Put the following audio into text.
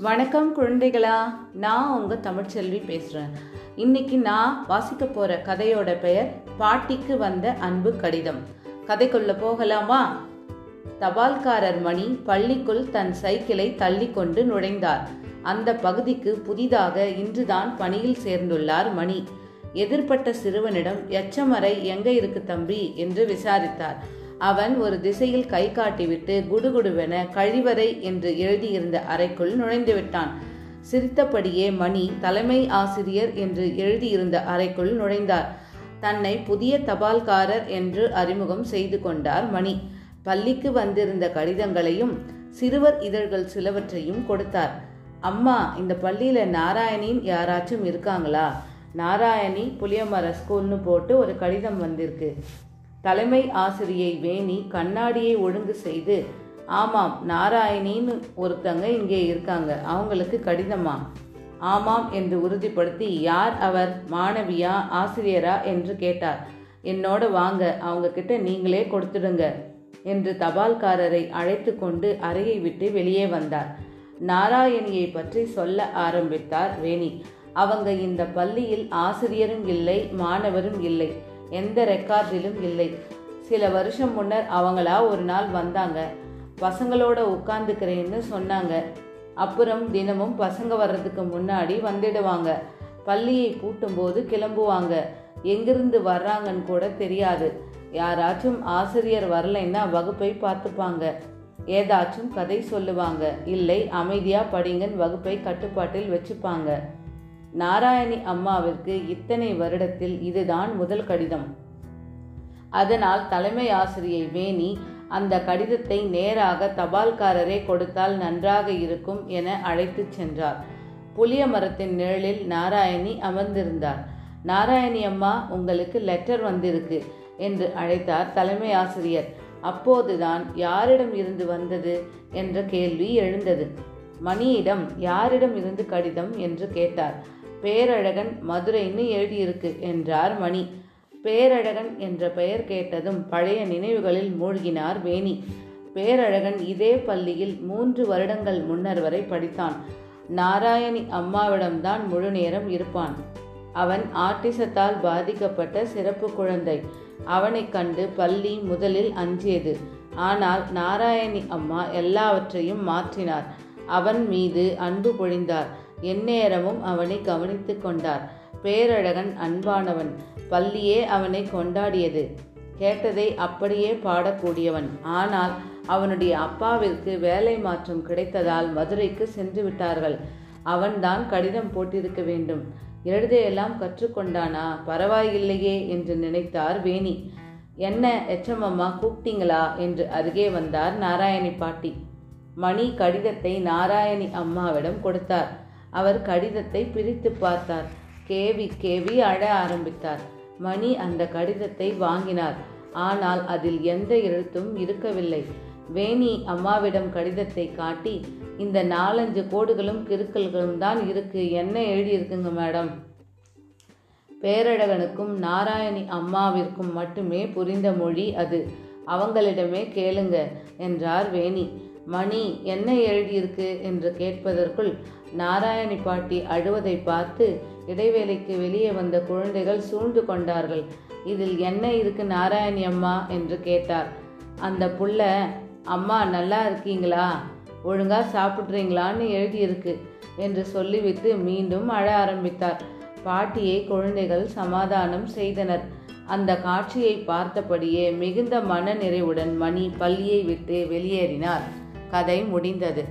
வணக்கம் குழந்தைகளா. நான் உங்கள் தமிழ்ச்செல்வி பேசுகிறேன் இன்னைக்கு நான் வாசிக்க போகிற கதையோட பெயர் பாட்டிக்கு வந்த அன்பு கடிதம். கதைக்குள்ள போகலாமா? தபால்காரர் மணி பள்ளிக்குள் தன் சைக்கிளை தள்ளி கொண்டு நுழைந்தார். அந்த பகுதிக்கு புதிதாக இன்றுதான் பணியில் சேர்ந்துள்ளார் மணி. எதிர்ப்பட்ட சிறுவனிடம் எச்சமறை எங்க இருக்கு தம்பி? என்று விசாரித்தார். அவன் ஒரு திசையில் கை காட்டிவிட்டு குடுகுடுவென கழிவறை என்று எழுதியிருந்த அறைக்குள் நுழைந்து விட்டான் சிரித்தபடியே மணி தலைமை ஆசிரியர் என்று எழுதியிருந்த அறைக்குள் நுழைந்தார். தன்னை புதிய தபால்காரர் என்று அறிமுகம் செய்து கொண்டார் மணி. பள்ளிக்கு வந்திருந்த கடிதங்களையும் சிறுவர் இதழ்கள் சிலவற்றையும் கொடுத்தார். அம்மா இந்த பள்ளியில நாராயணின் யாராச்சும் இருக்காங்களா? நாராயணி புளியமர ஸ்கூல்னு போட்டு ஒரு கடிதம் வந்திருக்கு. தலைமை ஆசிரியை வேணி கண்ணாடியை ஒழுங்கு செய்து ஆமாம் நாராயணின்னு ஒருத்தங்க இங்கே இருக்காங்க அவங்களுக்கு கடிதமா ஆமாம் என்று உறுதிப்படுத்தி யார் அவர்? மாணவியா ஆசிரியரா? என்று கேட்டார். என்னோட வாங்க அவங்க கிட்ட நீங்களே கொடுத்துடுங்க என்று தபால்காரரை அழைத்து கொண்டு அறையை விட்டு வெளியே வந்தார். நாராயணியை பற்றி சொல்ல ஆரம்பித்தார் வேணி. அவங்க இந்த பள்ளியில் ஆசிரியரும் இல்லை மாணவரும் இல்லை. எந்த ரெக்கார்டிலும் இல்லை. சில வருஷம் முன்னர் அவங்களா ஒரு நாள் வந்தாங்க. பசங்களோட உட்காந்துக்கிறேன்னு சொன்னாங்க. அப்புறம் தினமும் பசங்க வர்றதுக்கு முன்னாடி வந்துடுவாங்க. பள்ளியை பூட்டும்போது கிளம்புவாங்க. எங்கிருந்து வர்றாங்கன்னு கூட தெரியாது. யாராச்சும் ஆசிரியர் வரலைன்னா வகுப்பை பார்த்துப்பாங்க. ஏதாச்சும் கதை சொல்லுவாங்க. இல்லை அமைதியா படிங்கன்னு வகுப்பை கட்டுப்பாட்டில் வச்சுப்பாங்க. நாராயணி அம்மாவிற்கு இத்தனை வருடத்தில் இதுதான் முதல் கடிதம். அதனால் தலைமை ஆசிரியை வேணி அந்த கடிதத்தை நேராக தபால்காரரே கொடுத்தால் நன்றாக இருக்கும் என அழைத்துச் சென்றார். புளிய மரத்தின் நிழலில் நாராயணி அமர்ந்திருந்தார். நாராயணி அம்மா உங்களுக்கு லெட்டர் வந்திருக்கு என்று அழைத்தார் தலைமை ஆசிரியர். அப்போதுதான் யாரிடம் இருந்து வந்தது? என்ற கேள்வி எழுந்தது. மணியிடம் யாரிடம் இருந்து கடிதம்? என்று கேட்டார். பேரழகன் மதுரைன்னு எழுதியிருக்கு என்றார் மணி. பேரழகன் என்ற பெயர் கேட்டதும் பழைய நினைவுகளில் மூழ்கினார் வேணி. பேரழகன் இதே பள்ளியில் மூன்று வருடங்கள் முன்னர் வரை படித்தான். நாராயணி அம்மாவிடம்தான் முழு நேரம் இருப்பான். அவன் ஆட்டிசத்தால் பாதிக்கப்பட்ட சிறப்பு குழந்தை. அவனைக் கண்டு பள்ளி முதலில் அஞ்சியது. ஆனால் நாராயணி அம்மா எல்லாவற்றையும் மாற்றினார். அவன் மீது அன்பு பொழிந்தார். எந்நேரமும் அவனை கவனித்து கொண்டார். பேரழகன் அன்பானவன் பள்ளியே அவனை கொண்டாடியது. கேட்டதை அப்படியே பாடக்கூடியவன். ஆனால் அவனுடைய அப்பாவிற்கு வேலை மாற்றம் கிடைத்ததால் மதுரைக்கு சென்று விட்டார்கள். அவன்தான் கடிதம் போட்டிருக்க வேண்டும். எழுதையெல்லாம் கற்றுக்கொண்டானா? பரவாயில்லையே என்று நினைத்தார் வேணி. என்ன எச்சமம்மா கூப்பிட்டீங்களா? என்று அருகே வந்தார் நாராயணி பாட்டி. மணி கடிதத்தை நாராயணி அம்மாவிடம் கொடுத்தார். அவர் கடிதத்தை பிரித்து பார்த்தார். கேவி கேவி அழ ஆரம்பித்தார். மணி அந்த கடிதத்தை வாங்கினார். ஆனால் அதில் எந்த எழுத்தும் இருக்கவில்லை. வேணி அம்மாவிடம் கடிதத்தை காட்டி இந்த நாலஞ்சு கோடுகளும் கிறுக்கல்களும் தான் இருக்கு. என்ன எழுதியிருக்குங்க மேடம்? பேரழகனுக்கும் நாராயணி அம்மாவிற்கும் மட்டுமே புரிந்த மொழி அது. அவங்களிடமே கேளுங்க என்றார் வேணி. மணி என்ன எழுதியிருக்கு? என்று கேட்பதற்குள் நாராயணி பாட்டி அழுவதை பார்த்து இடைவேளைக்கு வெளியே வந்த குழந்தைகள் சூழ்ந்து கொண்டார்கள். இதில் என்ன இருக்கு நாராயணி அம்மா? என்று கேட்டார். அந்த புள்ள அம்மா நல்லா இருக்கீங்களா? ஒழுங்கா சாப்பிட்றீங்களான்னு எழுதியிருக்கு என்று சொல்லிவிட்டு மீண்டும் அழ ஆரம்பித்தார். பாட்டியை குழந்தைகள் சமாதானம் செய்தனர். அந்த காட்சியை பார்த்தபடியே மிகுந்த மன நிறைவுடன் மணி பள்ளியை விட்டு வெளியேறினார். கதை முடிந்தது.